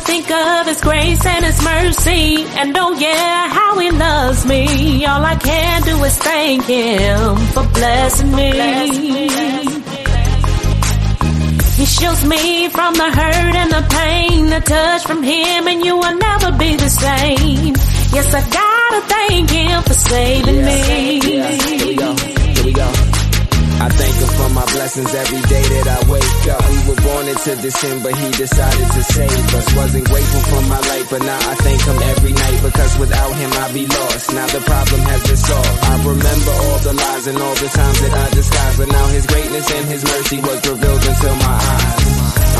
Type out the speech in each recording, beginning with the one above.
Think of His grace and His mercy, and oh yeah, how He loves me. All I can do is thank Him for blessing me. He shields me from the hurt and the pain, a touch from Him, and you will never be the same. Yes, I gotta thank Him for saving Yeah. me. Yeah. Here we go. Here we go. I thank him for my blessings every day that I wake up. We were born into this but he decided to save us. Wasn't grateful for my life, but now I thank him every night because without him I'd be lost. Now the problem has been solved. I remember all the lies and all the times that I disguised, but now his greatness and his mercy was revealed my eyes.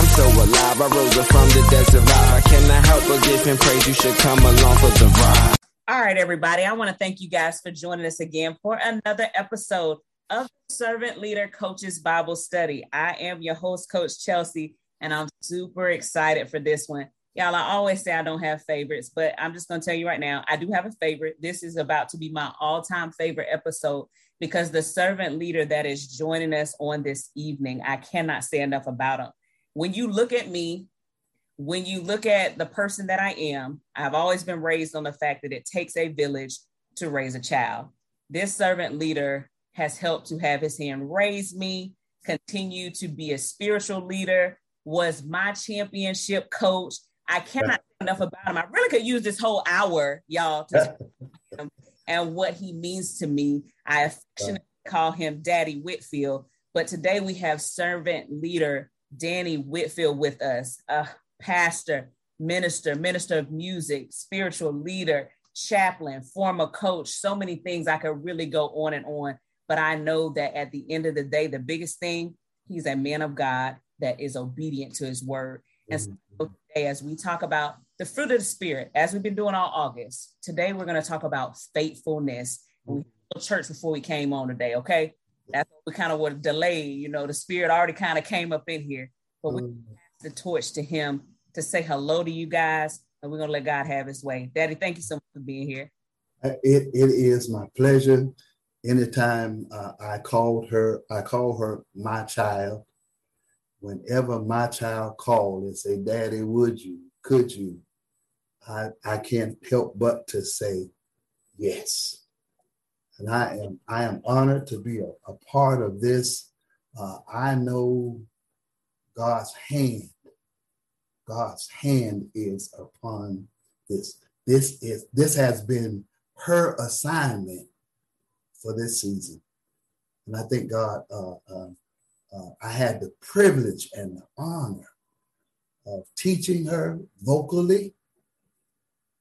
I'm so alive, I rose up from the dead survive. I cannot help but give him praise. You should come along for the ride. All right, everybody. I want to thank you guys for joining us again for another episode of Servant Leader Coaches Bible Study. I am your host, Coach Chelsea, and I'm super excited for this one. Y'all, I always say I don't have favorites, but I'm just going to tell you right now, I do have a favorite. This is about to be my all time favorite episode because the servant leader that is joining us on this evening, I cannot say enough about him. When you look at me, when you look at the person that I am, I've always been raised on the fact that it takes a village to raise a child. This servant leader has helped to have his hand raise me, continue to be a spiritual leader, was my championship coach. I cannot say enough about him. I really could use this whole hour, y'all, to him and what he means to me. I affectionately call him Daddy Whitfield, but today we have servant leader Danny Whitfield with us, a pastor, minister, minister of music, spiritual leader, chaplain, former coach, so many things I could really go on and on. But I know that at the end of the day, the biggest thing, he's a man of God that is obedient to his word. And so mm-hmm. today, as we talk about the fruit of the spirit, as we've been doing all August, today we're going to talk about faithfulness. We had church before we came on today, okay? That's what we kind of were delayed. You know, the spirit already kind of came up in here, but we mm-hmm. passed the torch to him to say hello to you guys, and we're gonna let God have his way. Daddy, thank you so much for being here. Uh, it, it is my pleasure. Anytime uh, I called her, I call her my child. Whenever my child called and say, Daddy, would you, could you? I, I can't help but to say yes. And I am I am honored to be a, a part of this. Uh, I know God's hand. God's hand is upon this. This is this has been her assignment for this season, and I thank God. Uh, uh, uh, I had the privilege and the honor of teaching her vocally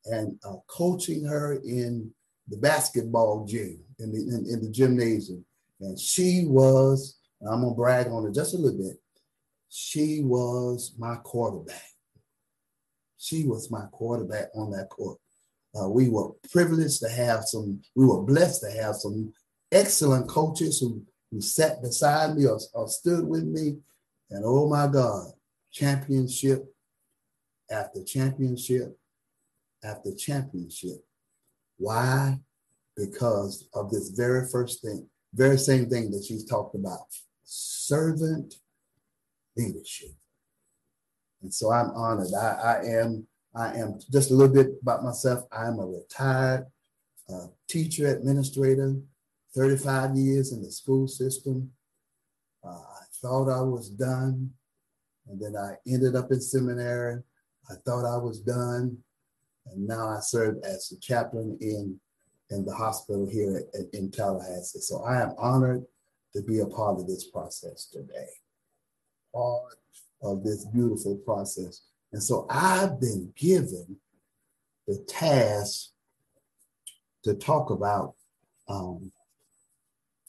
and uh, coaching her in the basketball gym in the in, in the gymnasium, and she was. and I'm gonna brag on her just a little bit. She was my quarterback. She was my quarterback on that court. Uh, we were privileged to have some, we were blessed to have some excellent coaches who, who sat beside me or, or stood with me. And oh my God, championship after championship after championship. Why? Because of this very first thing, very same thing that she's talked about servant leadership. And so I'm honored. I, I am I am just a little bit about myself. I'm a retired uh, teacher, administrator, 35 years in the school system. Uh, I thought I was done, and then I ended up in seminary. I thought I was done, and now I serve as a chaplain in in the hospital here at, in Tallahassee. So I am honored to be a part of this process today. Part of this beautiful process. And so I've been given the task to talk about um,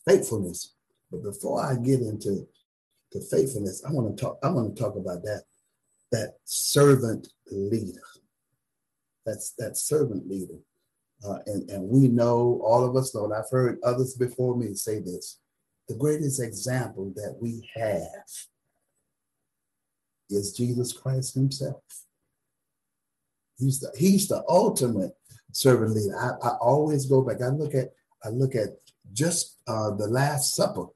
faithfulness. But before I get into the faithfulness, I want to talk. I want to talk about that that servant leader. That's that servant leader, uh, and and we know all of us know. And I've heard others before me say this: the greatest example that we have is Jesus Christ Himself. He's the He's the ultimate servant leader. I, I always go back. I look at I look at just uh, the Last Supper,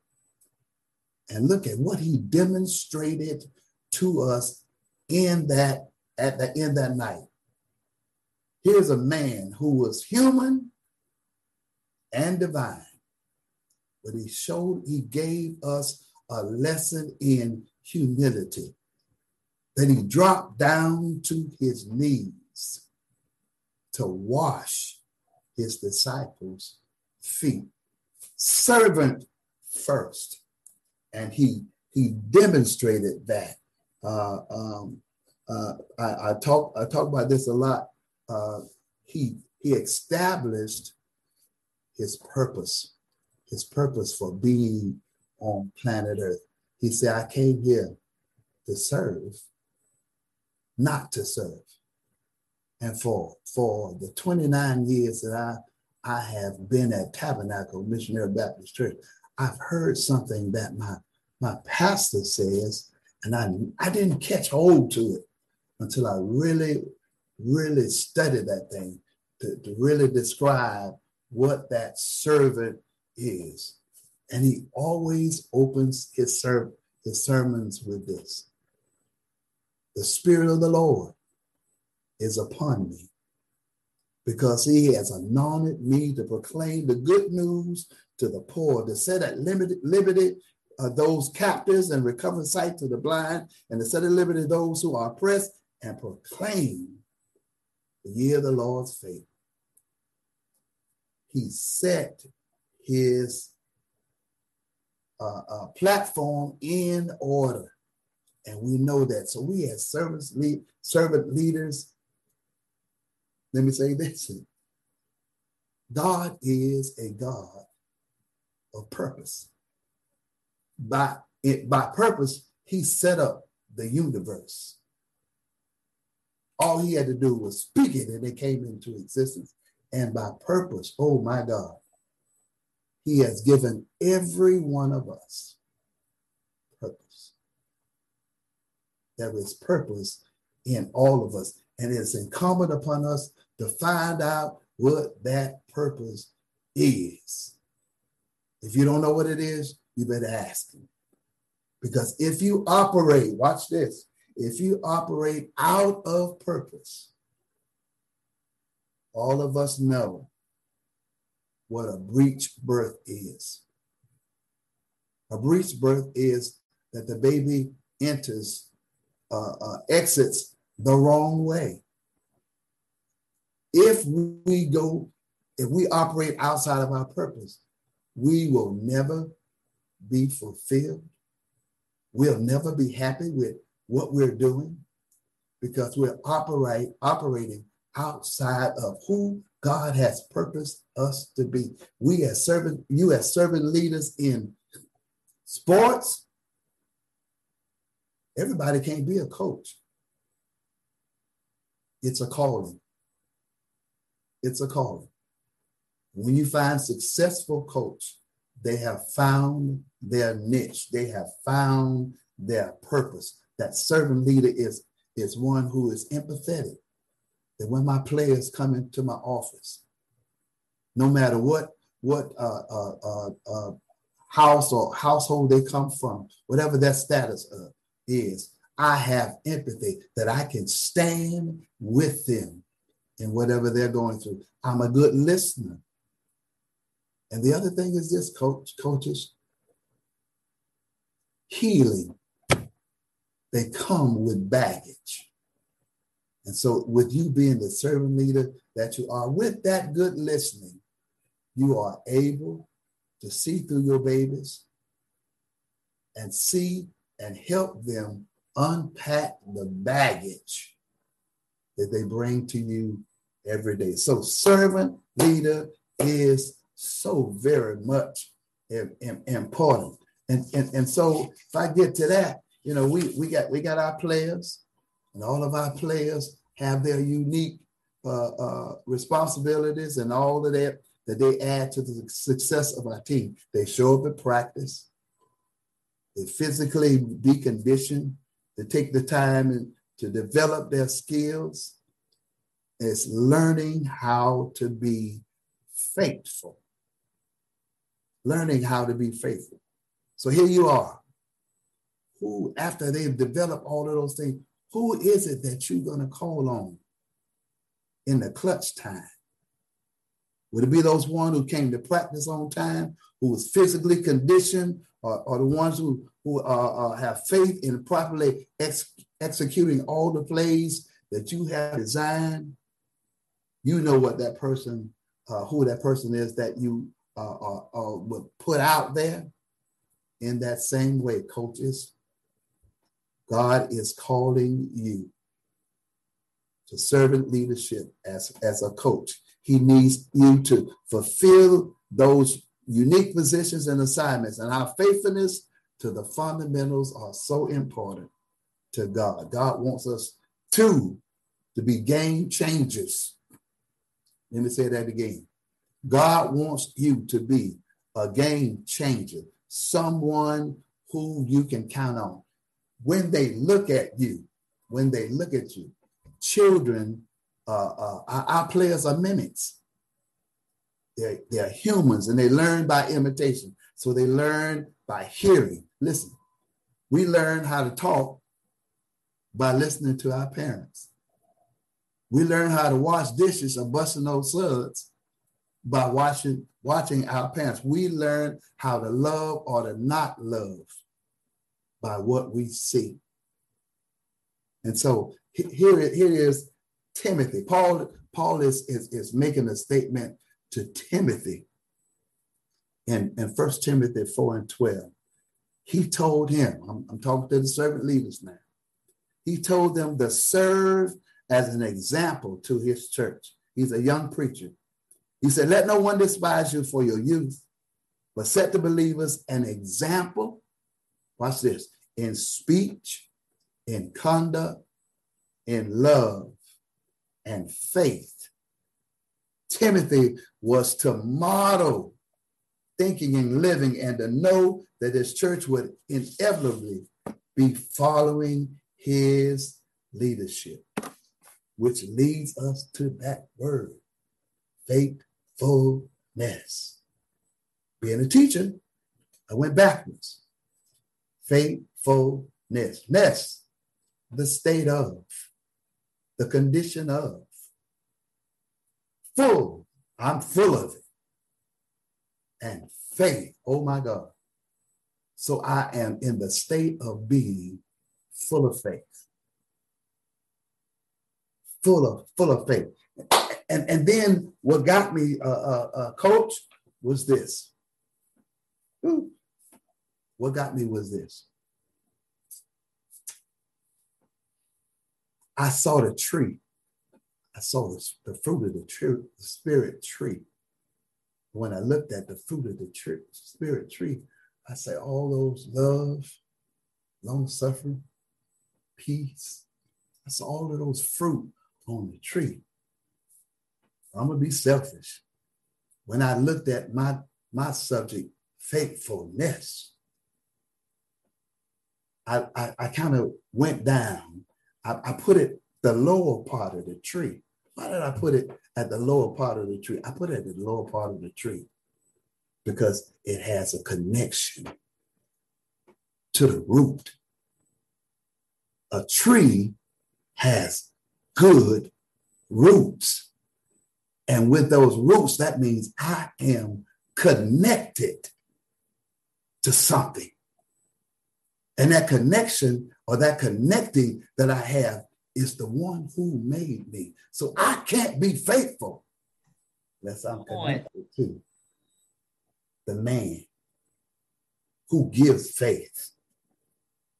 and look at what He demonstrated to us in that at the end that night. Here's a man who was human and divine, but he showed, he gave us a lesson in humility, that he dropped down to his knees to wash his disciples' feet. Servant first. And he he demonstrated that. Uh, um, uh, I, I, talk I talk about this a lot. Uh, he he established his purpose, his purpose for being on planet Earth. He said, "I came here to serve, not to serve." And for for the 29 years that I I have been at Tabernacle Missionary Baptist Church, I've heard something that my my pastor says, and I I didn't catch hold to it until I really, really studied that thing to, to really describe what that servant is. And he always opens his, ser- his sermons with this. The Spirit of the Lord is upon me because he has anointed me to proclaim the good news to the poor, to set at liberty uh, those captives and recover sight to the blind, and to set at liberty those who are oppressed, and proclaim the year of the Lord's favor. He set his uh, uh, platform in order, and we know that. So we as servants, lead, servant leaders. Let me say this: God is a God of purpose. By it, by purpose, He set up the universe. All he had to do was speak it and it came into existence. And by purpose, oh my God, he has given every one of us purpose. There is purpose in all of us. And it's incumbent upon us to find out what that purpose is. If you don't know what it is, you better ask him. Because if you operate, watch this, if you operate out of purpose, all of us know what a breech birth is. A breech birth is that the baby enters, uh, uh, exits the wrong way. If we go, if we operate outside of our purpose, we will never be fulfilled. We'll never be happy with what we're doing because we're operate, operating outside of who God has purposed us to be. We as servant, you as servant leaders in sports, everybody can't be a coach. It's a calling. It's a calling. When you find successful coach, they have found their niche. They have found their purpose that servant leader is is one who is empathetic. That when my players come into my office, no matter what what uh, uh, uh, uh house or household they come from, whatever their status uh, is, I have empathy that I can stand with them in whatever they're going through. I'm a good listener. And the other thing is this, coach, coaches, healing they come with baggage. And so, with you being the servant leader that you are, with that good listening, you are able to see through your babies and see and help them unpack the baggage that they bring to you every day. So, servant leader is so very much important. And, and, and so, if I get to that, you know, we we got we got our players, and all of our players have their unique uh, uh, responsibilities and all of that that they add to the success of our team. They show up at practice. Physically be conditioned to take the time to develop their skills. It's learning how to be faithful. Learning how to be faithful. So here you are who, after they've developed all of those things, Who is it that you're going to call on in the clutch time? Would it be those one who came to practice on time, who was physically conditioned, or, or the ones who, who uh, uh, have faith in properly ex- executing all the plays that you have designed? You know what that person, uh, who that person is that you uh, uh, uh, would put out there. In that same way, coaches, God is calling you to servant leadership as, as a coach. He needs you to fulfill those unique positions and assignments, and our faithfulness to the fundamentals are so important to God. God wants us to, to be game changers. Let me say that again. God wants you to be a game changer, someone who you can count on when they look at you, when they look at you, children, uh, uh, our, our players are mimics. They're, they're humans and they learn by imitation. So they learn by hearing. Listen, we learn how to talk by listening to our parents. We learn how to wash dishes or busting those suds by watching watching our parents. We learn how to love or to not love by what we see. And so here, here is Timothy. Paul, Paul is, is, is making a statement to Timothy in, in 1 Timothy 4 and 12. He told him, I'm, I'm talking to the servant leaders now. He told them to serve as an example to his church. He's a young preacher. He said, Let no one despise you for your youth, but set the believers an example watch this, in speech, in conduct, in love, and faith. Timothy was to model thinking and living and to know that his church would inevitably be following his leadership, which leads us to that word faithfulness. Being a teacher, I went backwards faithfulness. Ness, the state of, the condition of. Full, I'm full of it. And faith, oh my God. So I am in the state of being full of faith. Full of, full of faith. And, and then what got me, uh, uh, uh coach, was this. Ooh. What got me was this. I saw the tree. I saw the, the fruit of the tree, the spirit tree. When I looked at the fruit of the tree, spirit tree, I say all those love, long suffering, peace. I saw all of those fruit on the tree. I'm gonna be selfish. When I looked at my my subject, faithfulness, I, I, I kind of went down. I, I put it the lower part of the tree. Why did I put it at the lower part of the tree? I put it at the lower part of the tree because it has a connection to the root. A tree has good roots. And with those roots, that means I am connected to something. And that connection or that connecting that I have is the one who made me. So I can't be faithful unless I'm connected to the man who gives faith.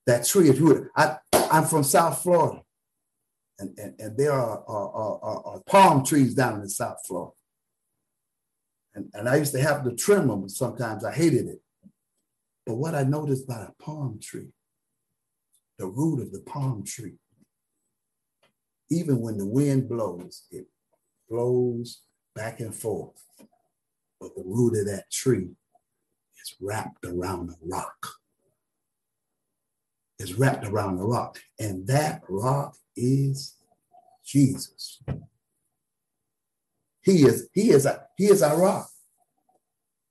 That tree, if you would, I, I'm from South Florida, and, and, and there are, are, are, are palm trees down in South Florida. And, and I used to have to trim them sometimes. I hated it. But what I noticed by a palm tree, the root of the palm tree, even when the wind blows, it blows back and forth. But the root of that tree is wrapped around a rock. It's wrapped around a rock. And that rock is Jesus. He is, he is, a, he is our rock.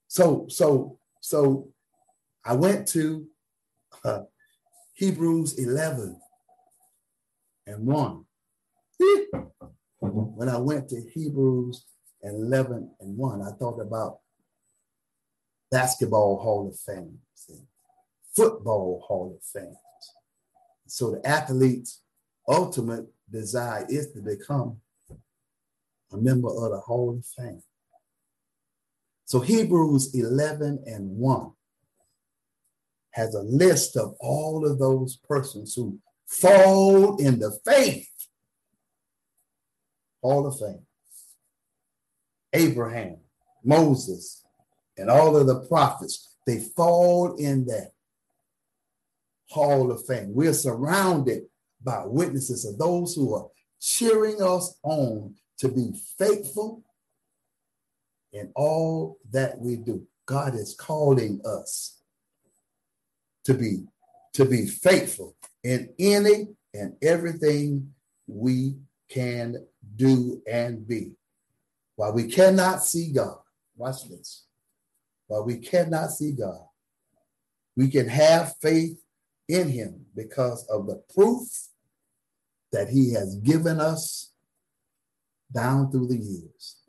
So, so, so I went to uh, Hebrews 11 and 1. When I went to Hebrews 11 and 1, I thought about basketball Hall of Fame football Hall of Fame. So the athlete's ultimate desire is to become a member of the Hall of Fame. So Hebrews 11 and 1 has a list of all of those persons who fall in the faith. Hall of Fame. Abraham, Moses, and all of the prophets, they fall in that hall of fame. We're surrounded by witnesses of those who are cheering us on to be faithful in all that we do. God is calling us to be to be faithful in any and everything we can do and be. While we cannot see God, watch this. While we cannot see God, we can have faith in him because of the proof that he has given us down through the years.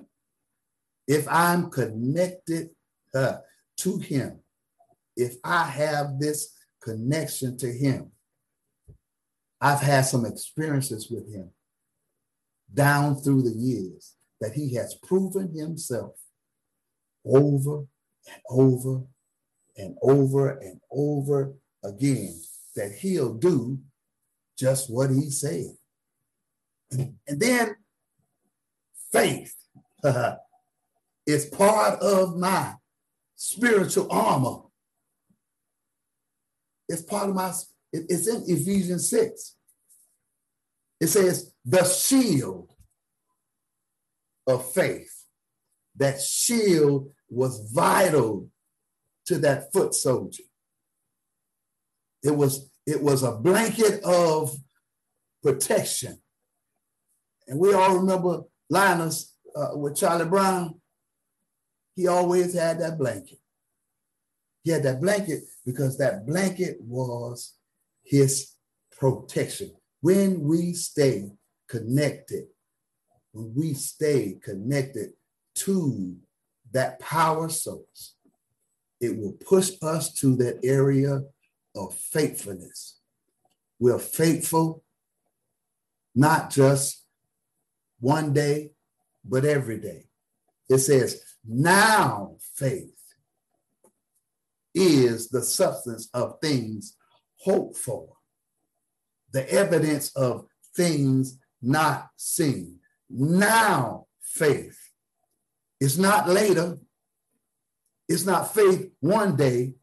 If I'm connected uh, to him, if I have this connection to him, I've had some experiences with him down through the years that he has proven himself over and over and over and over again that he'll do just what he said. And, then faith is part of my spiritual armor. It's part of my, it's in Ephesians 6. It says, the shield of faith. That shield was vital to that foot soldier. It was, it was a blanket of protection. And we all remember Linus uh, with Charlie Brown. He always had that blanket. He had that blanket because that blanket was his protection. When we stay connected, when we stay connected to that power source, it will push us to that area of faithfulness. We're faithful not just one day, but every day. It says, now faith is the substance of things hoped for, the evidence of things not seen. Now faith. It's not later. It's not faith one day,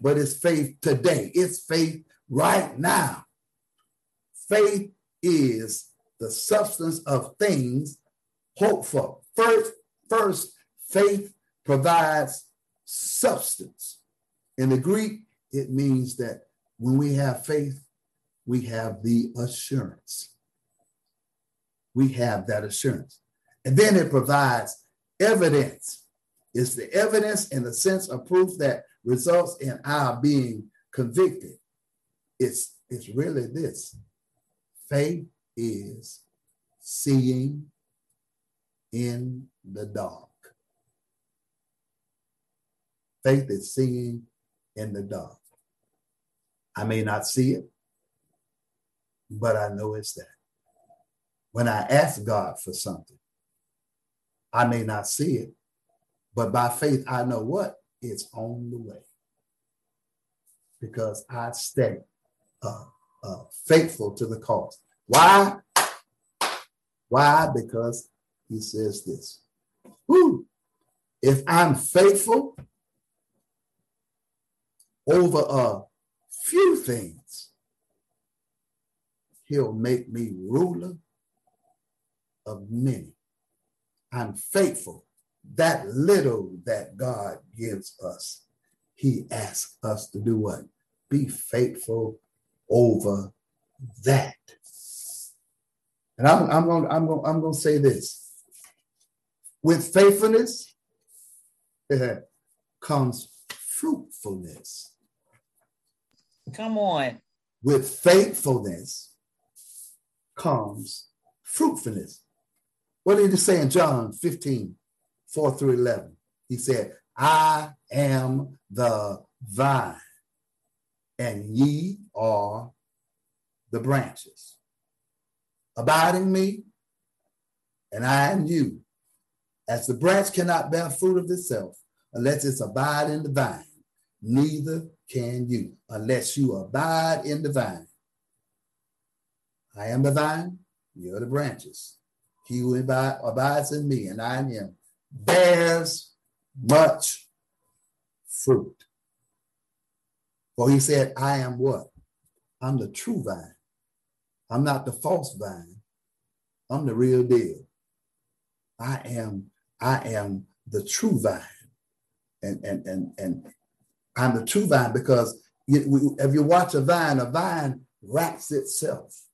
but it's faith today. It's faith right now. Faith is the substance of things hoped for. First, first, faith provides substance. In the Greek, it means that when we have faith, we have the assurance. We have that assurance. And then it provides evidence. It's the evidence in the sense of proof that results in our being convicted. It's, it's really this faith is seeing in the dark. Faith is seeing in the dark. I may not see it, but I know it's that. When I ask God for something, I may not see it, but by faith, I know what? It's on the way. Because I stay uh, uh, faithful to the cause. Why? Why? Because he says this. Woo, if I'm faithful over a few things, he'll make me ruler of many. I'm faithful. That little that God gives us, He asks us to do what? Be faithful over that. And I'm, I'm going I'm gonna, I'm going to say this. With faithfulness comes fruitfulness. Come on. With faithfulness comes fruitfulness. What did he say in John 15, 4 through 11? He said, I am the vine, and ye are the branches. Abide in me, and I in you. As the branch cannot bear fruit of itself unless it's abide in the vine, neither can you unless you abide in the vine. I am the vine, you're the branches. He who abides in me and I in him bears much fruit. For he said, I am what? I'm the true vine. I'm not the false vine. I'm the real deal. I am, I am the true vine. And and and and I'm the true vine because you, if you watch a vine, a vine wraps itself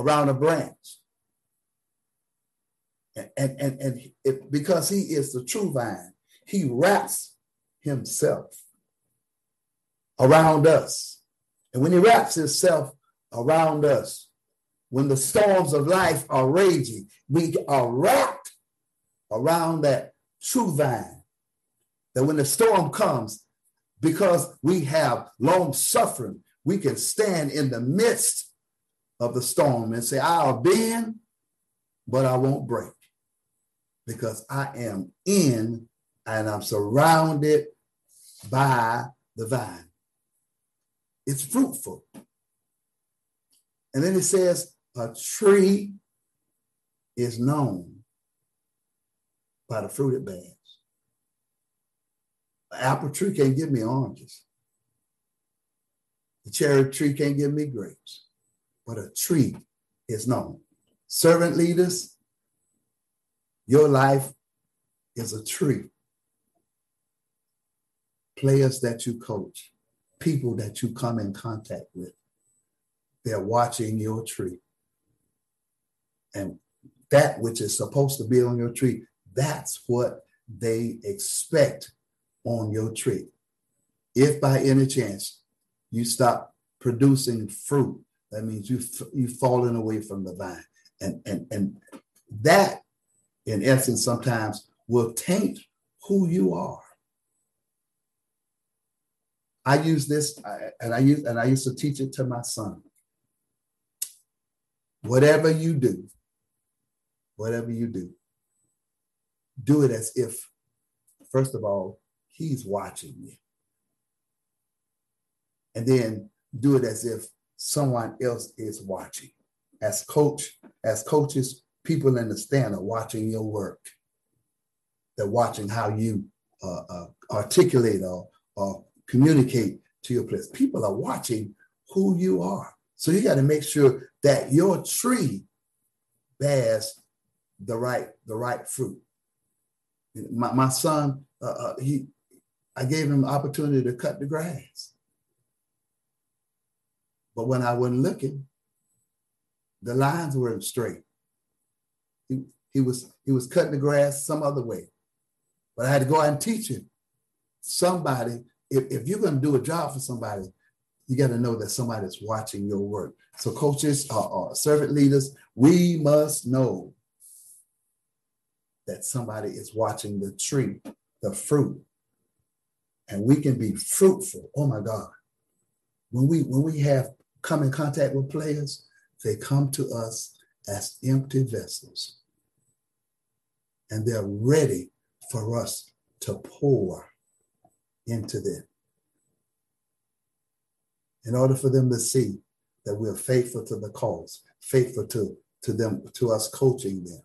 around a branch. And, and, and, because he is the true vine, he wraps himself around us. And when he wraps himself around us, when the storms of life are raging, we are wrapped around that true vine. That when the storm comes, because we have long suffering, we can stand in the midst of the storm and say, I'll bend, but I won't break because I am in and I'm surrounded by the vine. It's fruitful. And then it says, a tree is known by the fruit it bears. An apple tree can't give me oranges. The cherry tree can't give me grapes, but a tree is known. Servant leaders, your life is a tree. Players that you coach, people that you come in contact with, they're watching your tree. And that which is supposed to be on your tree, that's what they expect on your tree. If by any chance you stop producing fruit, that means you you've fallen away from the vine. And, and, and that, in essence, sometimes will taint who you are. I use this, and I use and I used to teach it to my son. Whatever you do, whatever you do, do it as if, first of all, he's watching you. And then do it as if someone else is watching. As coach, as coaches, people in the stand are watching your work. They're watching how you uh, uh, articulate or, or communicate to your players. People are watching who you are. So you got to make sure that your tree bears the right the right fruit. My, my son, uh, uh, he, I gave him opportunity to cut the grass, but when I wasn't looking, the lines weren't straight. He, he was he was cutting the grass some other way, but I had to go out and teach him. Somebody, if, if you're going to do a job for somebody, you got to know that somebody's watching your work. So, coaches, uh, uh, servant leaders, we must know that somebody is watching the tree, the fruit, and we can be fruitful. Oh my God. When we when we have come in contact with players, they come to us as empty vessels. And they're ready for us to pour into them. In order for them to see that we're faithful to the cause, faithful to, to them, to us coaching them,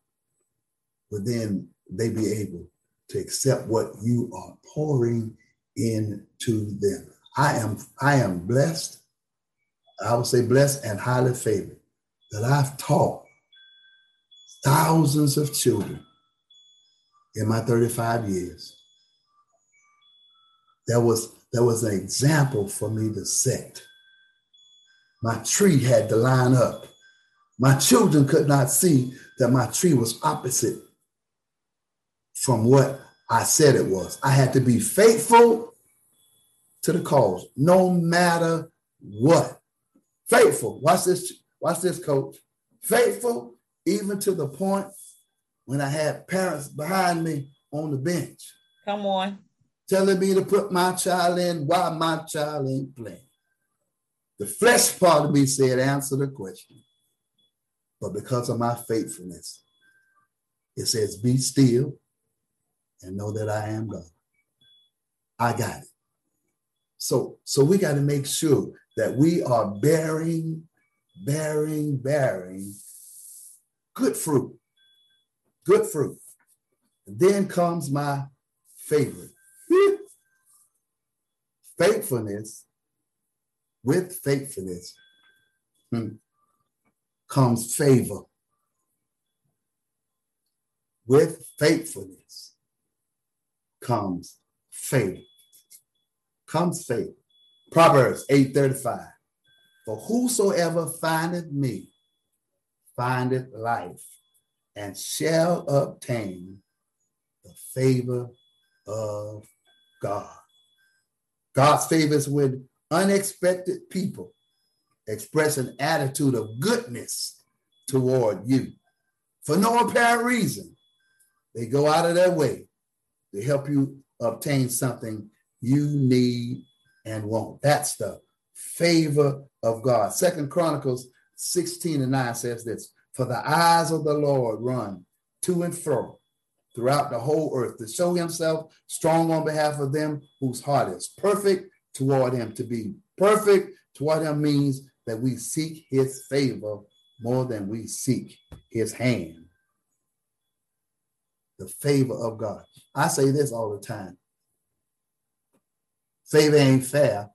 but then they be able to accept what you are pouring into them. I am I am blessed. I would say blessed and highly favored that I've taught thousands of children in my 35 years. There was there was an example for me to set. My tree had to line up. My children could not see that my tree was opposite from what I said it was. I had to be faithful to the cause, no matter what. Faithful. Watch this. Watch this, coach. Faithful even to the point when I had parents behind me on the bench. Come on. Telling me to put my child in while my child ain't playing. The flesh part of me said, answer the question. But because of my faithfulness, it says, be still and know that I am God. I got it. So, so we got to make sure that we are bearing, bearing, bearing good fruit. Good fruit. And then comes my favorite. Faithfulness with faithfulness hmm, comes favor. With faithfulness comes faith. Comes faith. Proverbs 8:35. For whosoever findeth me findeth life and shall obtain the favor of God. God's favor is when unexpected people express an attitude of goodness toward you for no apparent reason. They go out of their way to help you obtain something you need and won't. That's the favor of God. Second Chronicles 16 and 9 says this For the eyes of the Lord run to and fro throughout the whole earth to show himself strong on behalf of them whose heart is perfect toward him. To be perfect toward him means that we seek his favor more than we seek his hand. The favor of God. I say this all the time. Favor ain't fair,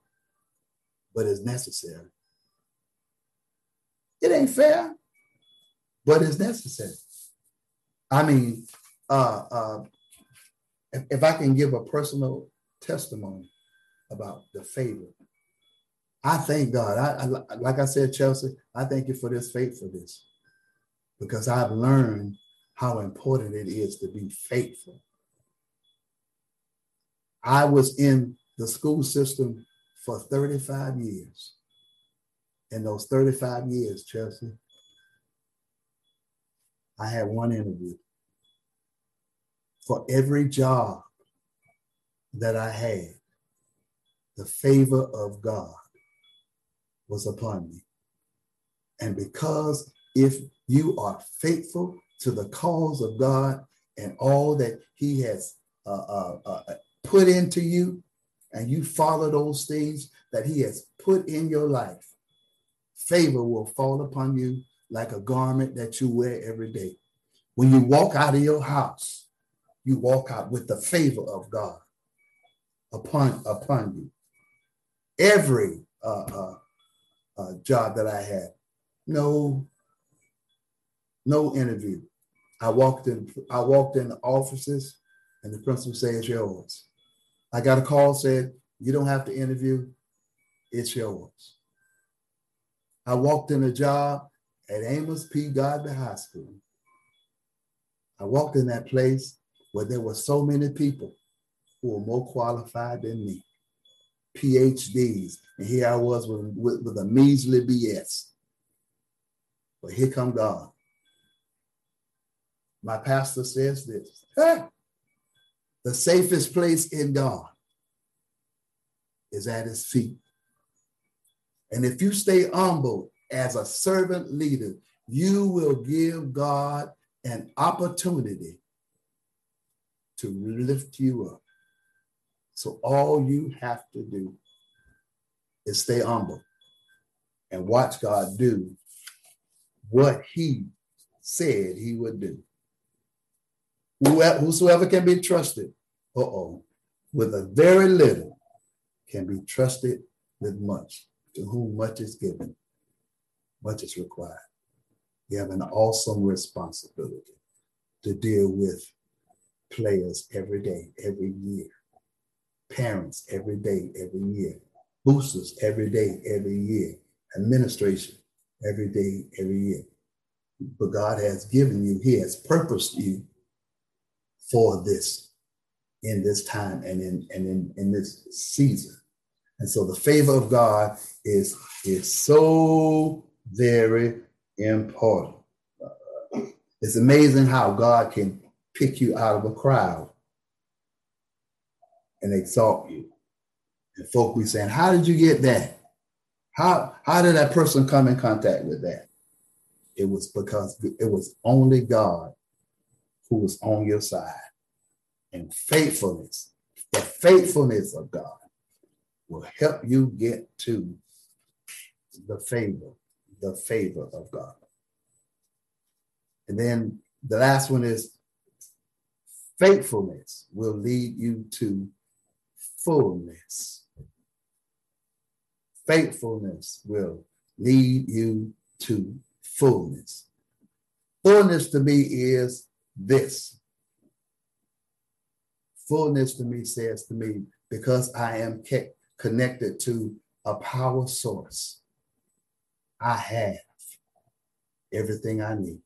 but it's necessary. It ain't fair, but it's necessary. I mean, uh, uh, if, if I can give a personal testimony about the favor, I thank God. I, I, like I said, Chelsea, I thank you for this faithfulness because I've learned how important it is to be faithful. I was in the school system for 35 years. In those 35 years, Chelsea, I had one interview. For every job that I had, the favor of God was upon me. And because if you are faithful to the cause of God and all that He has uh, uh, uh, put into you, and you follow those things that He has put in your life, favor will fall upon you like a garment that you wear every day. When you walk out of your house, you walk out with the favor of God upon upon you. Every uh, uh, uh, job that I had, no, no interview. I walked in. I walked in the offices, and the principal "It's yours." I got a call said, "You don't have to interview. It's yours." I walked in a job at Amos P. Godby High School. I walked in that place where there were so many people who were more qualified than me, PhDs, and here I was with, with, with a measly BS. But here come God. My pastor says this the safest place in God is at his feet. And if you stay humble as a servant leader, you will give God an opportunity to lift you up. So all you have to do is stay humble and watch God do what he said he would do. Whosoever can be trusted, uh-oh, with a very little can be trusted with much. To whom much is given, much is required. You have an awesome responsibility to deal with players every day, every year, parents every day, every year, boosters every day, every year, administration every day, every year. But God has given you, He has purposed you for this in this time and in and in, in this season. And so the favor of God is, is so Very important. It's amazing how God can pick you out of a crowd and exalt you. And folk be saying, How did you get that? How, how did that person come in contact with that? It was because it was only God who was on your side. And faithfulness, the faithfulness of God will help you get to the favor, the favor of God. And then the last one is faithfulness will lead you to fullness. Faithfulness will lead you to fullness. Fullness to me is this. Fullness to me says to me, because I am kept connected to a power source, I have everything I need.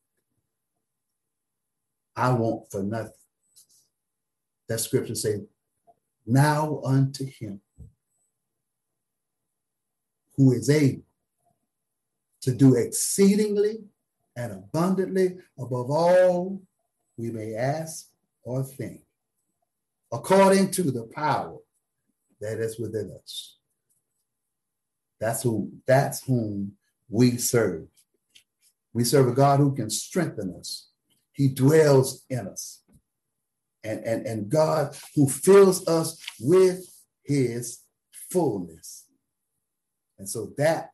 I want for nothing. That scripture says, now unto him who is able to do exceedingly and abundantly above all we may ask or think, according to the power that is within us. That's who that's whom we serve. We serve a God who can strengthen us. He dwells in us. And, and, and God who fills us with his fullness. And so that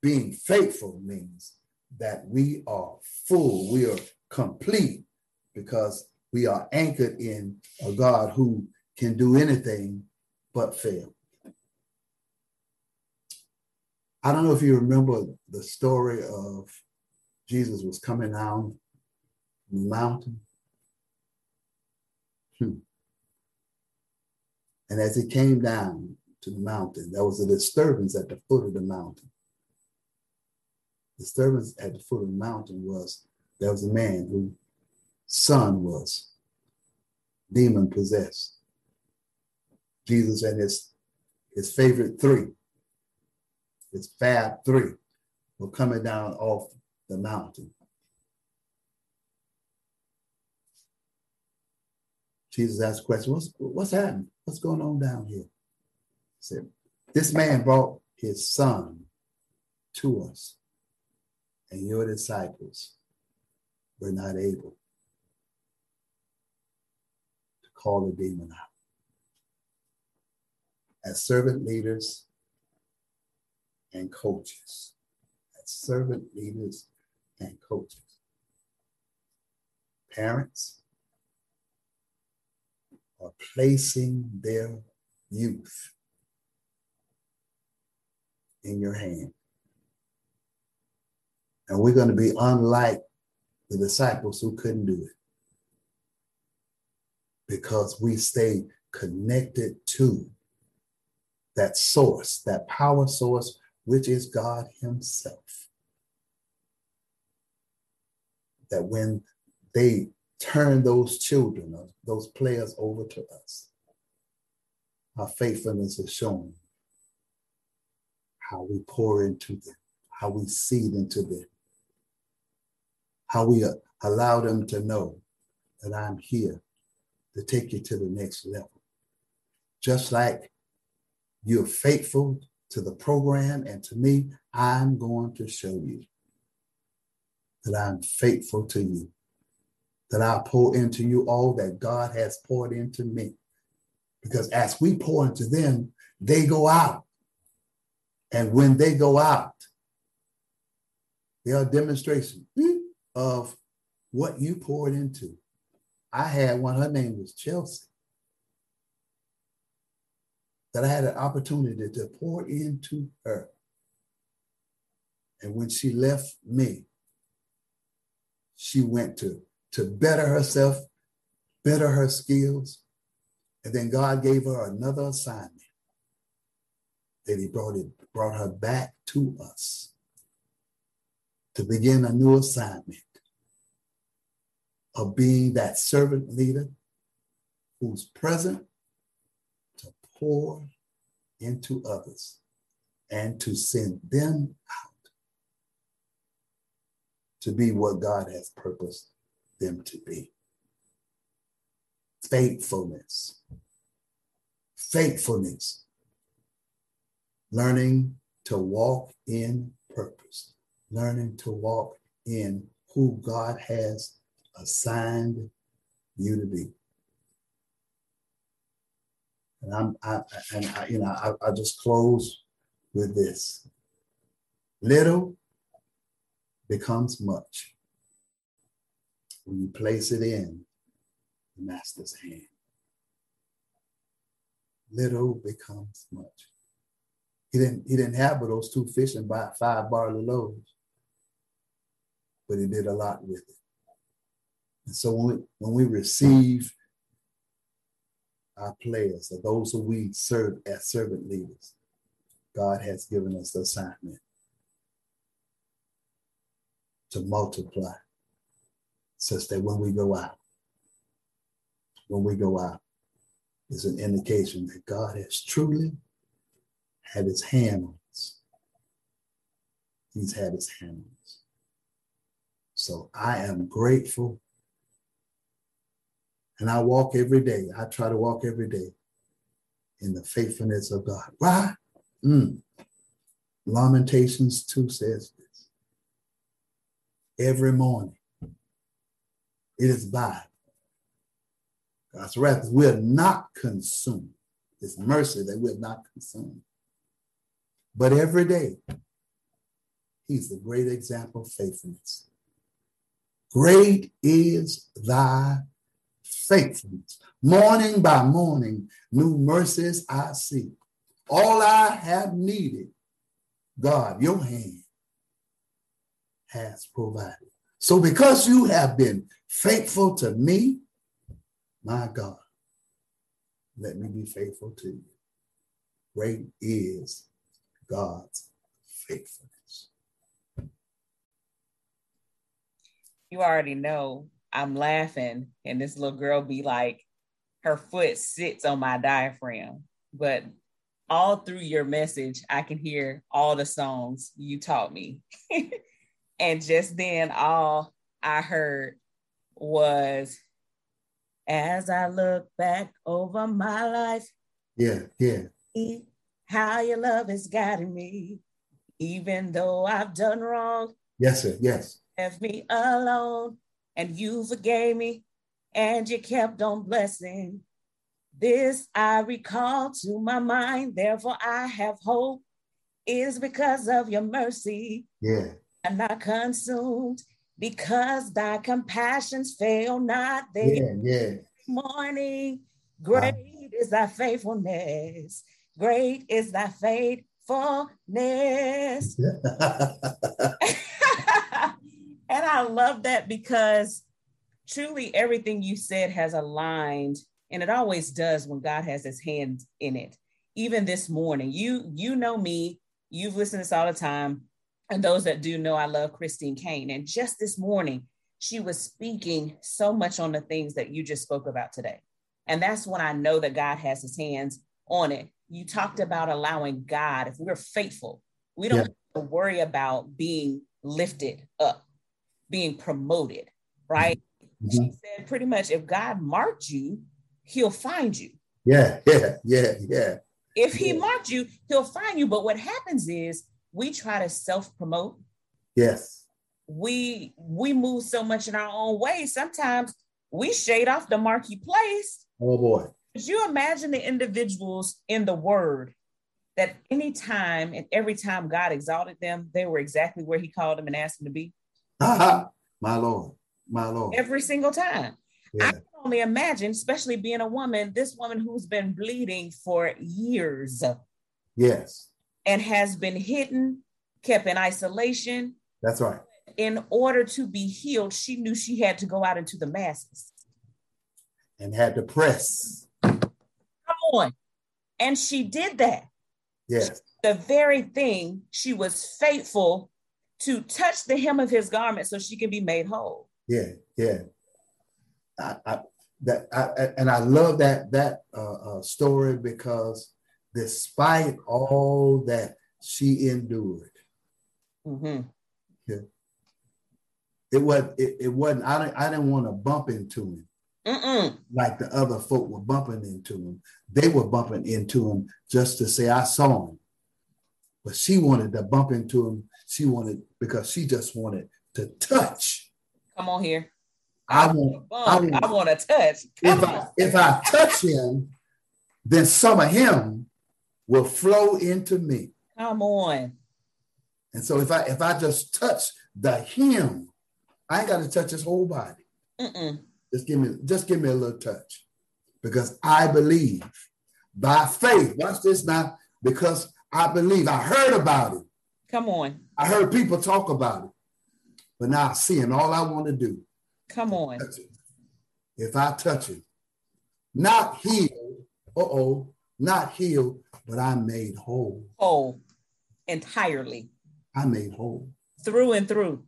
being faithful means that we are full, we are complete because we are anchored in a God who can do anything but fail. I don't know if you remember the story of Jesus was coming down the mountain. Hmm. And as he came down to the mountain, there was a disturbance at the foot of the mountain. Disturbance at the foot of the mountain was there was a man whose son was demon possessed. Jesus and his, his favorite three, his fab three, were coming down off the mountain. Jesus asked the question, what's, what's happening? What's going on down here? He said, this man brought his son to us, and your disciples were not able to call the demon out. As servant leaders and coaches, as servant leaders and coaches, parents are placing their youth in your hand. And we're going to be unlike the disciples who couldn't do it because we stay connected to that source, that power source, which is God Himself. That when they turn those children, uh, those players over to us, our faithfulness is shown, how we pour into them, how we seed into them, how we allow them to know that I'm here to take you to the next level. Just like you're faithful to the program and to me, I'm going to show you that I'm faithful to you, that I pour into you all that God has poured into me. Because as we pour into them, they go out. And when they go out, they are demonstration hmm, of what you poured into. I had one, her name was Chelsea, that I had an opportunity to pour into her. And when she left me, she went to, to better herself, better her skills. And then God gave her another assignment that he brought it brought her back to us to begin a new assignment of being that servant leader who's present to pour into others and to send them out to be what God has purposed them to be. Faithfulness. Faithfulness. Learning to walk in purpose. Learning to walk in who God has assigned you to be. And I'm, I, and I, you know, I, I just close with this. Little becomes much when you place it in the master's hand. Little becomes much. He didn't, he didn't have but those two fish and five barley loaves, but he did a lot with it. And so when we, when we receive our players or those who we serve as servant leaders, God has given us the assignment to multiply such that when we go out, when we go out, is an indication that God has truly had his hand on us. He's had his hand on us. So I am grateful. And I walk every day. I try to walk every day in the faithfulness of God. Why? Mm. Lamentations 2 says this. Every morning, it is by God's wrath. We're not consumed. It's mercy that we're not consumed. But every day, He's the great example of faithfulness. Great is thy faithfulness. Morning by morning, new mercies I see. All I have needed, God, your hand has provided. So because you have been faithful to me, my God, let me be faithful to you. Great is God's faithfulness. You already know I'm laughing, and this little girl be like, her foot sits on my diaphragm. But all through your message, I can hear all the songs you taught me. and just then, all I heard was, as I look back over my life. Yeah, yeah. How your love has guided me, even though I've done wrong. Yes, sir. Yes. Left me alone, and you forgave me, and you kept on blessing. This I recall to my mind, therefore I have hope, is because of your mercy. Yeah. I'm not consumed because thy compassions fail not. They yeah, yeah. morning, great wow. is thy faithfulness. Great is thy faithfulness. and I love that because truly everything you said has aligned and it always does when God has his hand in it. Even this morning, you you know me, you've listened to this all the time. And those that do know I love Christine Caine. And just this morning, she was speaking so much on the things that you just spoke about today. And that's when I know that God has his hands on it. You talked about allowing God, if we're faithful, we don't yeah. worry about being lifted up, being promoted, right? Mm-hmm. She said pretty much if God marked you, he'll find you. Yeah, yeah, yeah, yeah. If he yeah. marked you, he'll find you. But what happens is we try to self-promote. Yes. We we move so much in our own way. Sometimes we shade off the mark he placed. Oh boy. Could you imagine the individuals in the word that anytime and every time God exalted them, they were exactly where he called them and asked them to be? my Lord. My Lord. Every single time. Yeah. I can only imagine, especially being a woman, this woman who's been bleeding for years. Yes. And has been hidden, kept in isolation. That's right. In order to be healed, she knew she had to go out into the masses. And had to press. Come on. And she did that. Yes. The very thing she was faithful to touch the hem of his garment so she can be made whole. Yeah, yeah. I, I that I, and I love that that uh, uh, story because despite all that she endured, mm-hmm. yeah, it was it, it wasn't. I didn't I didn't want to bump into him Mm-mm. like the other folk were bumping into him. They were bumping into him just to say I saw him. But she wanted to bump into him. She wanted because she just wanted to touch. Come on here. I I want. want, I I want to touch. Come if I if I touch him, then some of him will flow into me. Come on. And so if I if I just touch the him, I ain't got to touch his whole body. Mm-mm. Just give me just give me a little touch, because I believe by faith. Watch this now, because I believe. I heard about it. Come on. I heard people talk about it, but now I see him. All I want to do Come on. If I touch it, not healed, uh oh, not healed, but I made whole. Whole entirely I made whole. through and through.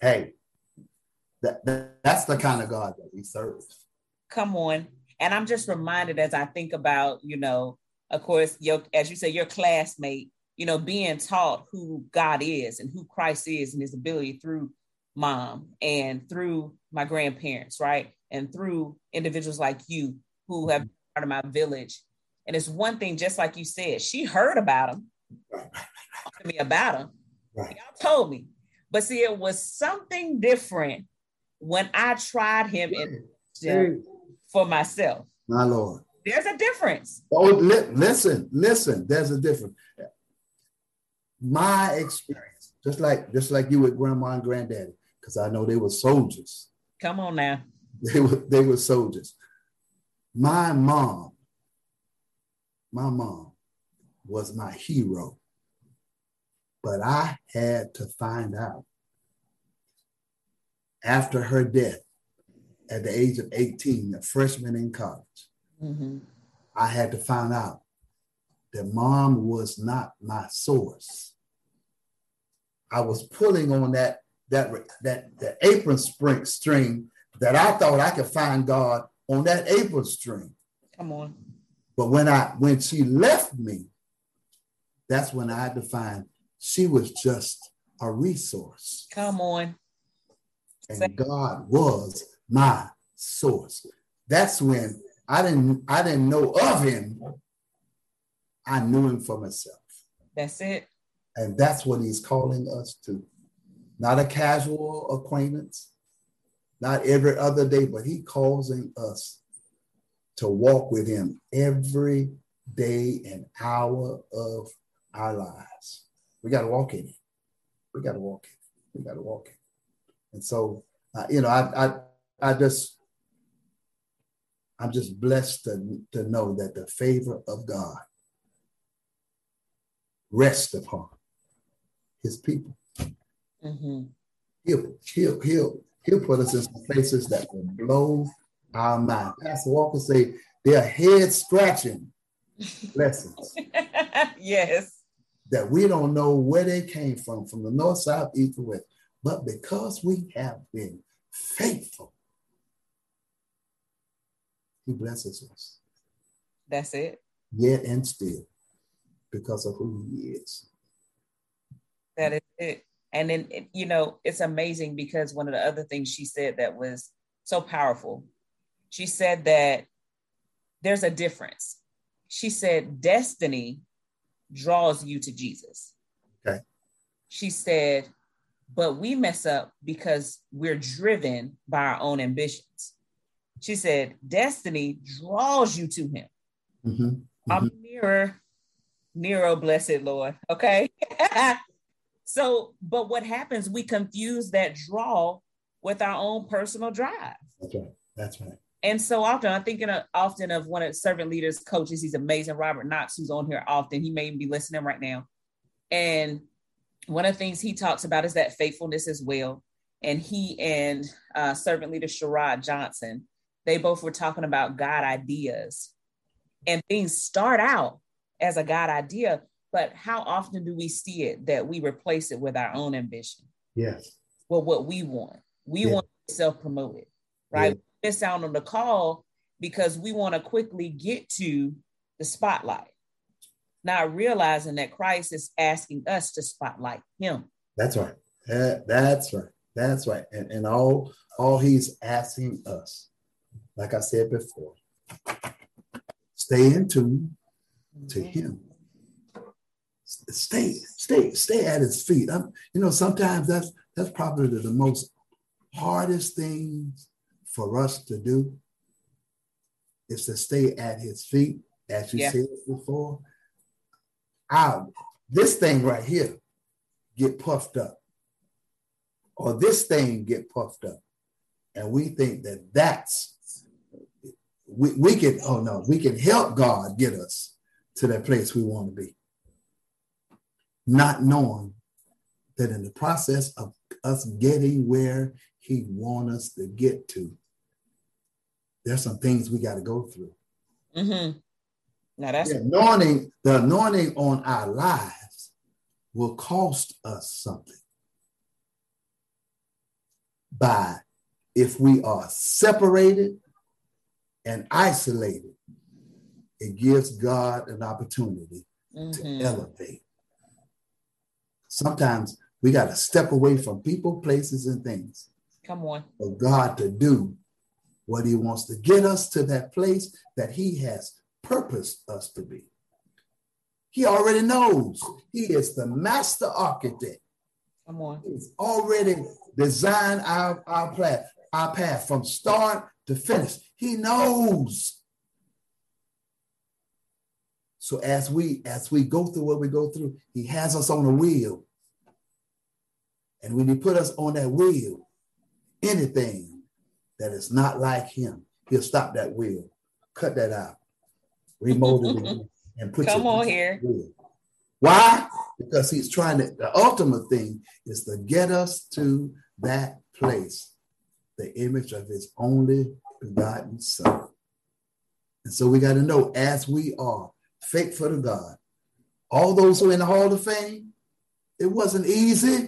Hey, that, that that's the kind of God that we serve. Come on. And I'm just reminded as I think about, you know, of course, your as you say, your classmate, you know, being taught who God is and who Christ is and his ability through mom and through my grandparents, right? And through individuals like you who mm-hmm. have been part of my village. And it's one thing, just like you said, she heard about him, talked to me about him. right, Y'all told me. But see, it was something different when I tried him for myself. my Lord. There's a difference. Oh, li- listen, listen. There's a difference. My experience, just like just like you with grandma and granddaddy, because I know they were soldiers. Come on now. They were they were soldiers. My mom, my mom was my hero. But I had to find out after her death at the age of 18, a freshman in college. Mhm. I had to find out that mom was not my source. I was pulling on that that that that apron spring string that I thought I could find God on that apron string. Come on. But when I when she left me, that's when I had to find she was just a resource. Come on. and God was my source. That's when I didn't I didn't know of him. I knew him for myself. That's it. And that's what he's calling us to. Not a casual acquaintance, not every other day, but he causing us to walk with him every day and hour of our lives. We got to walk in it. We got to walk in it. We got to walk in it. And so, uh, you know, I, I, I just, I'm just blessed to, to know that the favor of God rests upon his people. hmm He'll, he'll, he'll, he'll put us in some places that will blow our mind. Pastor Walker say they're head scratching blessings yes. that we don't know where they came from, from the north, south, east, or west. But because we have been faithful, he blesses us That's it. yet and still because of who he is. That is it. And then, it- you know, it's amazing because one of the other things she said that was so powerful, she said that there's a difference. She said, destiny draws you to Jesus. Okay. She said, but we mess up because we're driven by our own ambitions. She said, destiny draws you to him. Mhm. I'm nearer, Nero, blessed Lord. Okay. so, but what happens? We confuse that draw with our own personal drive. That's right. That's right. And so often, I'm thinking of, often of one of servant leaders coaches. He's amazing, Robert Knox, who's on here often. He may be listening right now. And one of the things he talks about is that faithfulness as well. And he and uh, servant leader Sherrod Johnson, they both were talking about God ideas. And things start out as a God idea, but how often do we see it that we replace it with our own ambition? Yes. well, what we want. We Yeah. want to self promote it, right? We miss out on the call because we want to quickly get to the spotlight, not realizing that Christ is asking us to spotlight Him. That's right. That- that's right. That's right. And, and all, all he's asking us, like I said before, stay in tune to mm-hmm. him. Stay, stay, stay at his feet. I'm, you know, sometimes that's that's probably the most hardest things for us to do is to stay at his feet, as you yeah. said before. I, this thing right here get puffed up, or this thing get puffed up, and we think that that's we, we can oh no we can help God get us to that place we want to be, not knowing that in the process of us getting where He wants us to get to, there's some things we got to go through. Mm-hmm. Now that's the anointing, the anointing on our lives will cost us something. By if we are separated and isolated, it gives God an opportunity mm-hmm. to elevate. Sometimes we got to step away from people, places, and things. Come on. For God to do what he wants to get us to that place that he has purposed us to be. He already knows. He is the master architect. Come on. He's already designed our, our path, our path from start to finish. He knows. So as we as we go through what we go through, he has us on a wheel. And when he put us on that wheel, anything that is not like him, he'll stop that wheel, cut that out, remold it and put Come on here. Wheel. Why? Because he's trying to, the ultimate thing is to get us to that place, the image of his only begotten son. And so we got to know as we are faithful to God, all those who are in the Hall of Fame, it wasn't easy.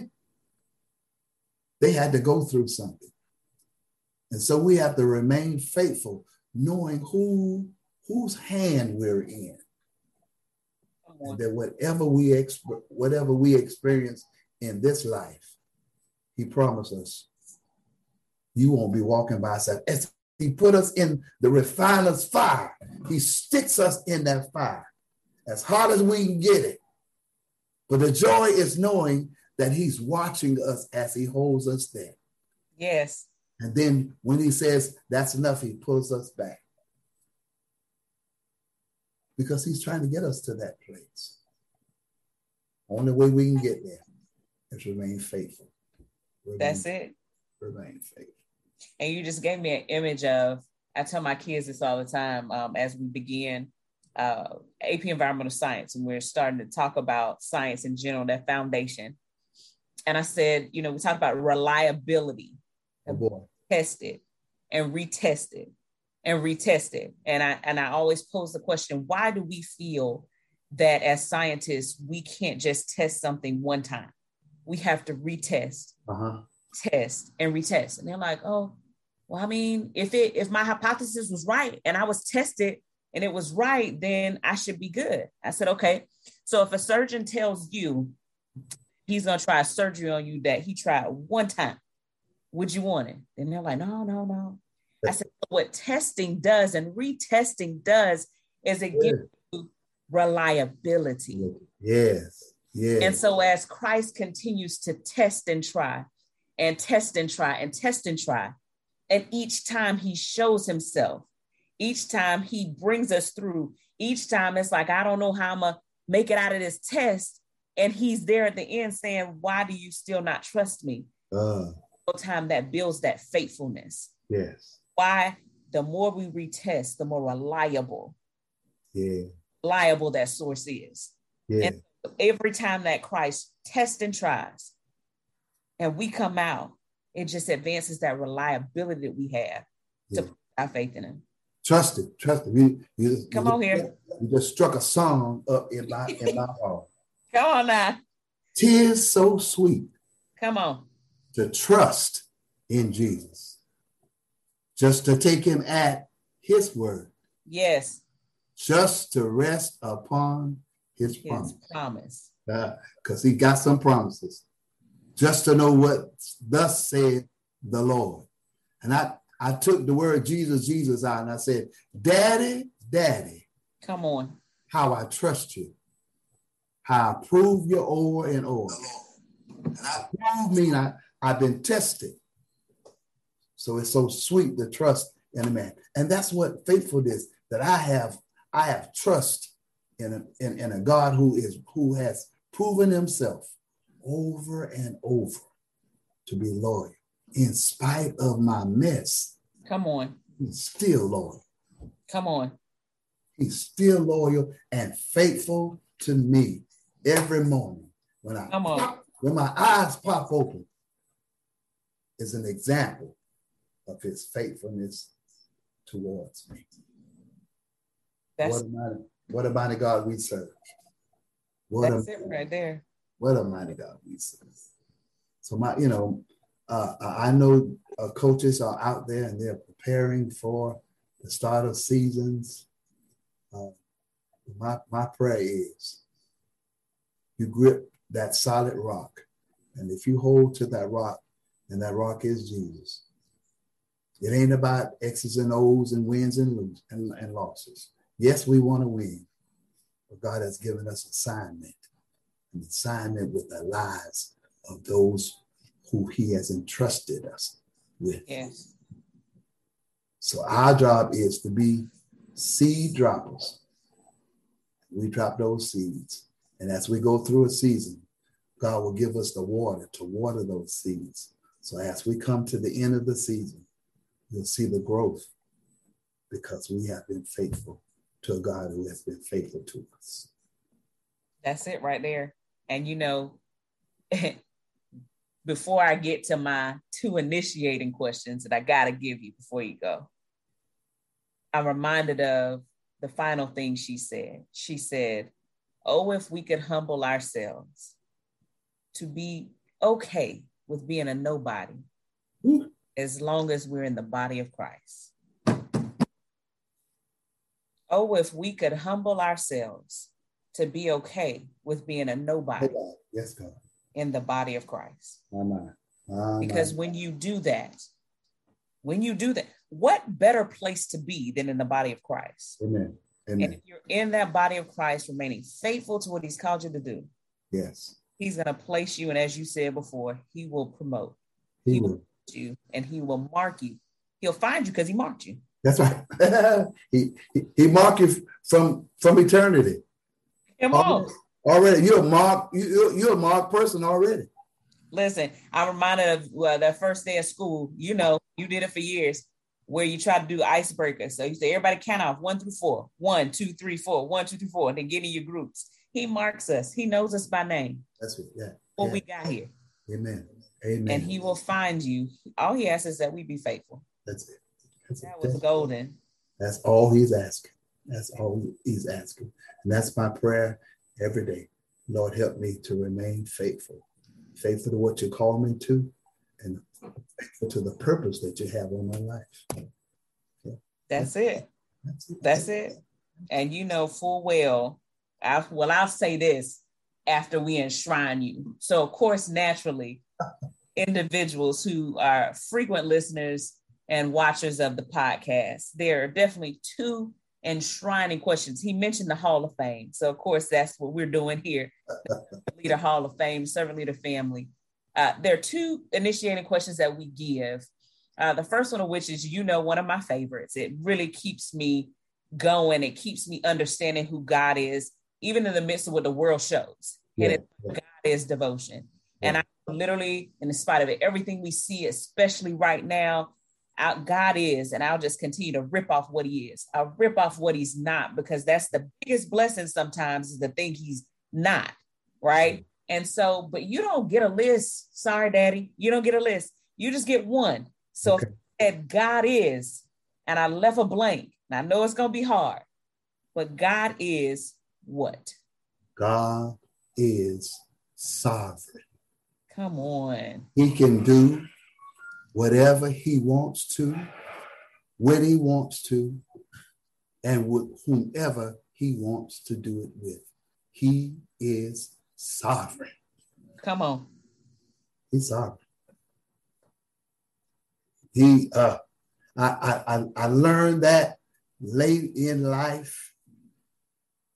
They had to go through something. And so we have to remain faithful, knowing who whose hand we're in. And that whatever we exp- whatever we experience in this life, he promised us, you won't be walking by yourself. As he put us in the refiner's fire, he sticks us in that fire as hard as we can get it. But the joy is knowing that he's watching us as he holds us there. Yes. And then when he says that's enough, he pulls us back. Because he's trying to get us to that place. Only way we can get there is remain faithful. Remain that's it. Remain faithful. And you just gave me an image of, I tell my kids this all the time um, as we begin uh, AP Environmental Science, and we're starting to talk about science in general, that foundation. And I said, you know, we talked about reliability. Oh tested and retested and retested. And I and I always pose the question, why do we feel that as scientists we can't just test something one time? We have to retest, uh-huh. test, and retest. And they're like, oh, well, I mean, if it if my hypothesis was right and I was tested and it was right, then I should be good. I said, okay. So if a surgeon tells you he's gonna try surgery on you that he tried one time, would you want it? And they're like, no, no, no. I said, what testing does and retesting does is it gives you reliability. Yes. Yes. And so as Christ continues to test and try and test and try and test and try, and each time he shows himself, each time he brings us through, each time it's like, I don't know how I'm going to make it out of this test. And he's there at the end saying, Why do you still not trust me? Uh time that builds that faithfulness. Yes. Why? The more we retest, the more reliable. Yeah. Reliable that source is. Yeah. And every time that Christ tests and tries, and we come out, it just advances that reliability that we have yeah. to put our faith in Him. Trust it, trust it. You, you, come you on here. You just struck a song up in my in my heart. Come on now. Tis so sweet. Come on to trust in Jesus, just to take him at his word. Yes. Just to rest upon his, promise. his promise. Because uh, he got some promises. Just to know what thus said the Lord. And I, I took the word Jesus, Jesus out and I said, Daddy, Daddy. Come on. How I trust you. I prove you over and over. And I prove mean I, I've been tested. So it's so sweet to trust in a man. And that's what faithfulness is that I have, I have trust in a, in, in a God who is who has proven himself over and over to be loyal in spite of my mess. Come on. He's still loyal. Come on. He's still loyal and faithful to me every morning when I Come on. pop, when my eyes pop open is an example of his faithfulness towards me. That's what a mighty, what a mighty God we serve. What that's a, it right there. what a mighty God we serve. So my, you know, uh, I know uh, coaches are out there and they're preparing for the start of seasons. Uh, my my prayer is you grip that solid rock, and if you hold to that rock, and that rock is Jesus. It ain't about X's and O's and wins and lose and, and losses. Yes, we want to win, but God has given us assignment, an assignment with the lives of those who He has entrusted us with. Yes. So our job is to be seed droppers. We drop those seeds. And as we go through a season, God will give us the water to water those seeds. So as we come to the end of the season, you'll see the growth because we have been faithful to a God who has been faithful to us. That's it right there. And you know, before I get to my two initiating questions that I got to give you before you go, I'm reminded of the final thing she said. She said, Oh, if we could humble ourselves to be okay with being a nobody Woo. as long as we're in the body of Christ. Oh, if we could humble ourselves to be okay with being a nobody Yes, God. in the body of Christ. My mind. My Because when you do that, when you do that, what better place to be than in the body of Christ? Amen. And if you're in that body of Christ, remaining faithful to what he's called you to do, Yes. he's going to place you. And as you said before, he will promote He He will. you and he will mark you. He'll find you because he marked you. That's right. he, he he marked you from from eternity. Already, already. you're a mark. You, you're, you're a marked person already. Listen, I'm reminded of well, that first day of school. You know, you did it for years where you try to do icebreakers. So you say, everybody count off one through four. One, two, three, four. One, two, three, four. And then get in your groups. He marks us. He knows us by name. That's it. Yeah. What yeah. we got here. Amen. Amen. And he will find you. All he asks is that we be faithful. That's it. That's, it. That was That's, golden. that's all he's asking. That's all he's asking. And that's my prayer every day. Lord, help me to remain faithful. Faithful to what you call me to to the purpose that you have on my life. That's it. That's it. That's it. And you know full well, I, well, I'll say this after we enshrine you. So, of course, naturally, individuals who are frequent listeners and watchers of the podcast, there are definitely two enshrining questions. He mentioned the Hall of Fame. So, of course, that's what we're doing here Leader Hall of Fame, Servant Leader Family. Uh, there are two initiating questions that we give. Uh, the first one of which is, you know, one of my favorites. It really keeps me going. It keeps me understanding who God is, even in the midst of what the world shows. Yeah, And it, yeah. God is devotion. And I literally, in spite of it, everything we see, especially right now, out God is, and I'll just continue to rip off what He is. I'll rip off what He's not because that's the biggest blessing. Sometimes is the thing He's not, right? And so, but you don't get a list. Sorry, Daddy, you don't get a list. You just get one. So Okay. said God is, and I left a blank, and I know it's gonna be hard, but God is what? God is sovereign. Come on. He can do whatever he wants to, when he wants to, and with whomever he wants to do it with. He is sovereign. Come on. He's sovereign. he uh I, I I learned that late in life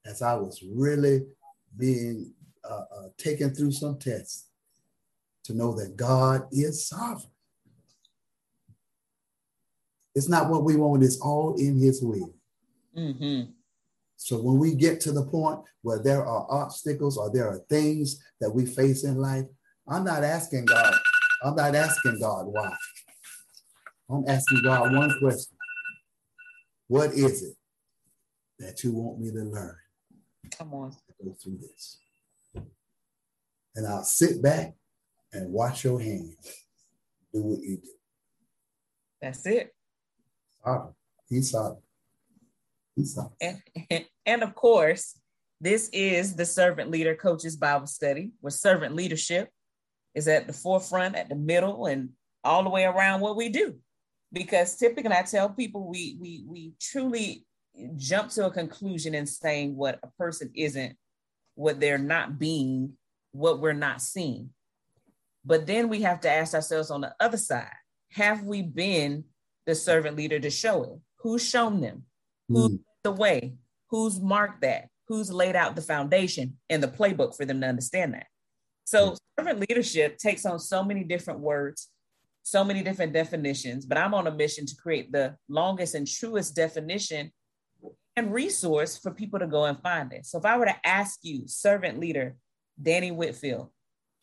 as I was really being uh, uh, taken through some tests to know that God is sovereign. It's not what we want, it's all in His will. Mm-hmm. So when we get to the point where there are obstacles or there are things that we face in life, I'm not asking God, I'm not asking God why. I'm asking God one question. What is it that you want me to learn? Come on. Go through this. And I'll sit back and watch your hands do what you do. That's it. Sovereign. He's sovereign. And, and of course, this is the Servant Leader Coaches Bible Study, where servant leadership is at the forefront, at the middle, and all the way around what we do. Because typically, I tell people we we we truly jump to a conclusion in saying what a person isn't, what they're not being, what we're not seeing. But then we have to ask ourselves on the other side: Have we been the servant leader to show it? Who's shown them? Who's Mm. the way? Who's marked that? Who's laid out the foundation and the playbook for them to understand that? So, servant leadership takes on so many different words, so many different definitions, but I'm on a mission to create the longest and truest definition and resource for people to go and find it. So, if I were to ask you, servant leader, Danny Whitfield,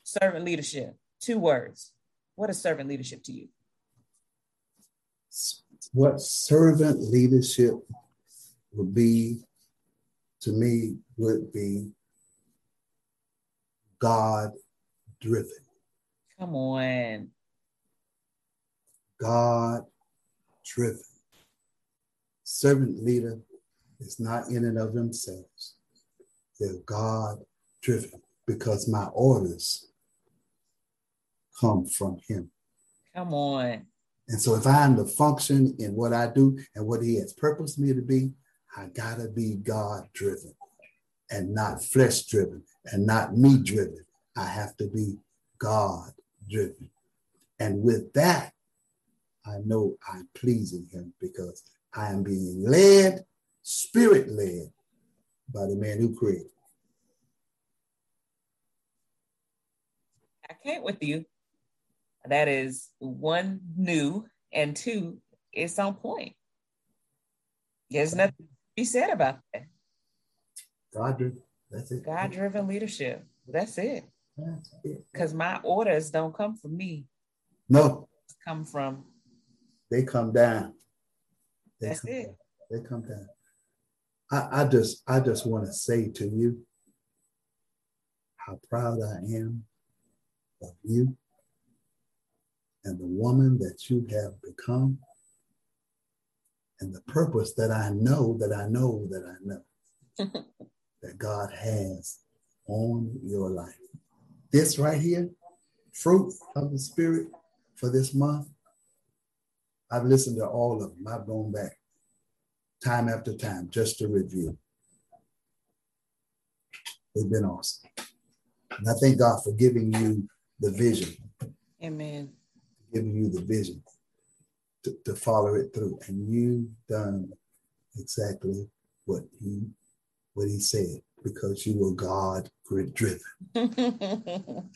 servant leadership, two words, what is servant leadership to you? What servant leadership would be to me would be God driven. Come on. God driven. Servant leader is not in and of themselves. They're God driven because my orders come from Him. Come on. And so if I'm to function in what I do and what He has purposed me to be, I gotta be God driven and not flesh driven and not me driven. I have to be God driven. And with that, I know I'm pleasing Him because I am being led, spirit led by the man who created. I can't with you. That is one new and two, it's on point. There's nothing be said about that. God driven. That's it. God driven leadership. That's it. Because my orders don't come from me, No, It's come from they come down. They That's come it. down. They come down. I, I just I just want to say to you how proud I am of you and the woman that you have become and the purpose that I know that I know that I know that God has on your life. This right here, fruit of the spirit for this month, I've listened to all of them. I've gone back time after time just to review. They've been awesome. And I thank God for giving you the vision, Amen. giving you the vision to, to follow it through. And you've done exactly what he what he said because you were God driven.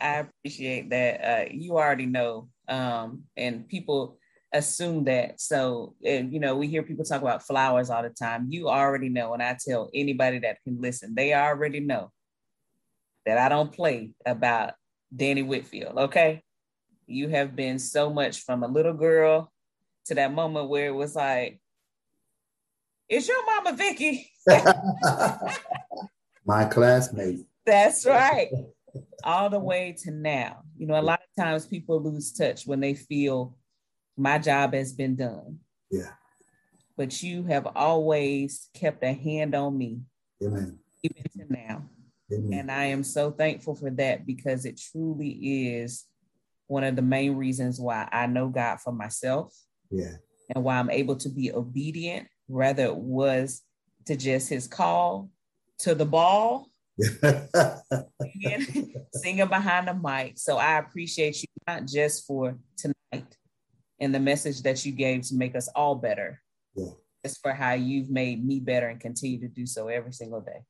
I appreciate that. Uh, you already know, um, and people assume that. So, and, you know, we hear people talk about flowers all the time. You already know, and I tell anybody that can listen, they already know that I don't play about Danny Whitfield. Okay, you have been so much from a little girl to that moment where it was like, "Is your mama Vicky?" My classmate. That's right. All the way to now. You know, a lot of times people lose touch when they feel my job has been done. Yeah. But you have always kept a hand on me, Amen. even to now. Amen. And I am so thankful for that because it truly is one of the main reasons why I know God for myself Yeah. and why I'm able to be obedient, rather it was to just his call to the ball singing, singing behind the mic. So I appreciate you not just for tonight, and the message that you gave to make us all better. Yeah. It's for how you've made me better and continue to do so every single day.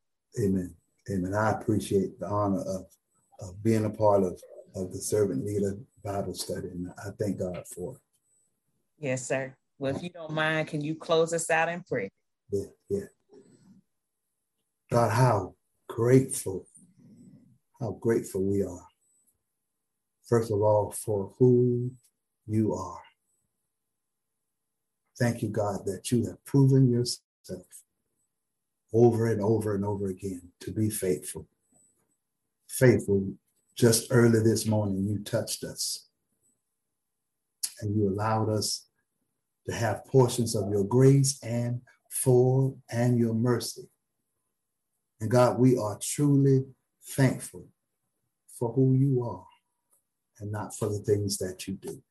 Amen. Amen. I appreciate the honor of, of being a part of, of the servant leader Bible study. And I thank God for it. Yes, sir. Well, if you don't mind, can you close us out in prayer? Yeah, yeah. God, how grateful, how grateful we are. First of all, for who you are. Thank you, God, that you have proven yourself over and over and over again to be faithful. Faithful. Just early this morning, you touched us and you allowed us to have portions of your grace and for and your mercy. And God, we are truly thankful for who you are and not for the things that you do.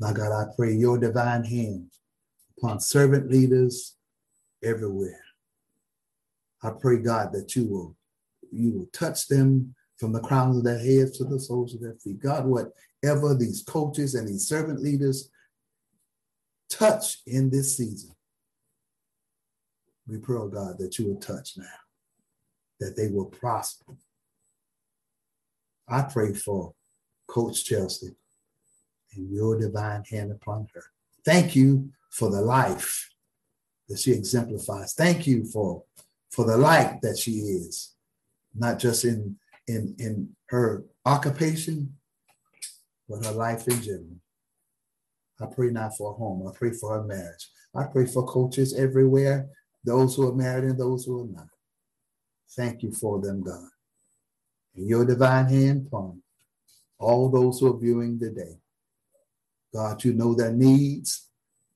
My God, I pray your divine hand upon servant leaders everywhere. I pray, God, that you will you will touch them from the crowns of their heads to the soles of their feet. God, whatever these coaches and these servant leaders touch in this season, we pray, oh God, that you will touch now, that they will prosper. I pray for Coach Chelsea and your divine hand upon her. Thank you for the life that she exemplifies. Thank you for, for the light that she is, not just in, in, in her occupation, but her life in general. I pray not for home. I pray for her marriage. I pray for coaches everywhere, those who are married and those who are not. Thank you for them, God. In your divine hand upon all those who are viewing today. God, you know their needs.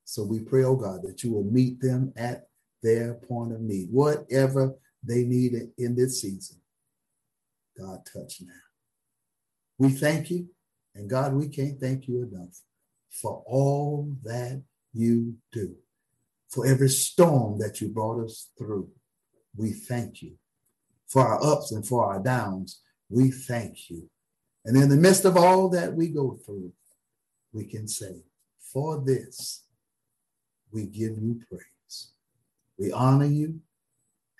So we pray, oh God, that you will meet them at their point of need, whatever they need in this season. God, touch now. We thank you. And God, we can't thank you enough for all that you do, for every storm that you brought us through. We thank you. For our ups and for our downs, we thank you. And in the midst of all that we go through, we can say, For this, we give you praise. We honor you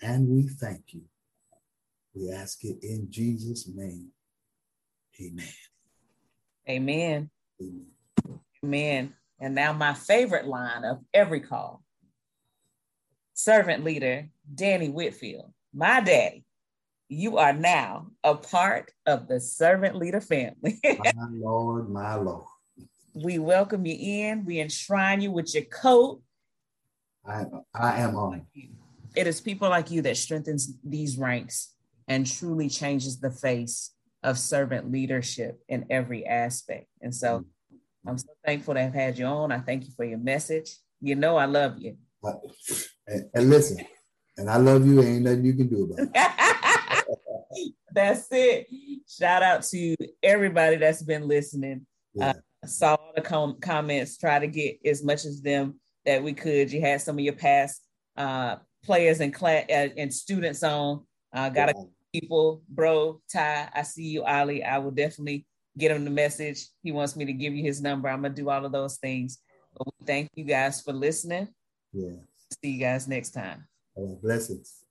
and we thank you. We ask it in Jesus' name. Amen. Amen. Amen. Amen. And now, my favorite line of every call servant leader Danny Whitfield, my daddy, you are now a part of the servant leader family. my Lord, my Lord. We welcome you in. We enshrine you with your coat. I, I am on. It is people like you that strengthens these ranks and truly changes the face of servant leadership in every aspect. And so mm-hmm. I'm so thankful to have had you on. I thank you for your message. You know I love you. And, and listen, and I love you. Ain't nothing you can do about it. that's it. Shout out to everybody that's been listening. Yeah. Uh, saw all the com- comments, try to get as much as them that we could. You had some of your past uh, players and class uh, and students on. Uh, got a people, bro, Ty. I see you, Ali. I will definitely get him the message. He wants me to give you his number. I'm gonna do all of those things. But thank you guys for listening. Yeah. See you guys next time. blessings.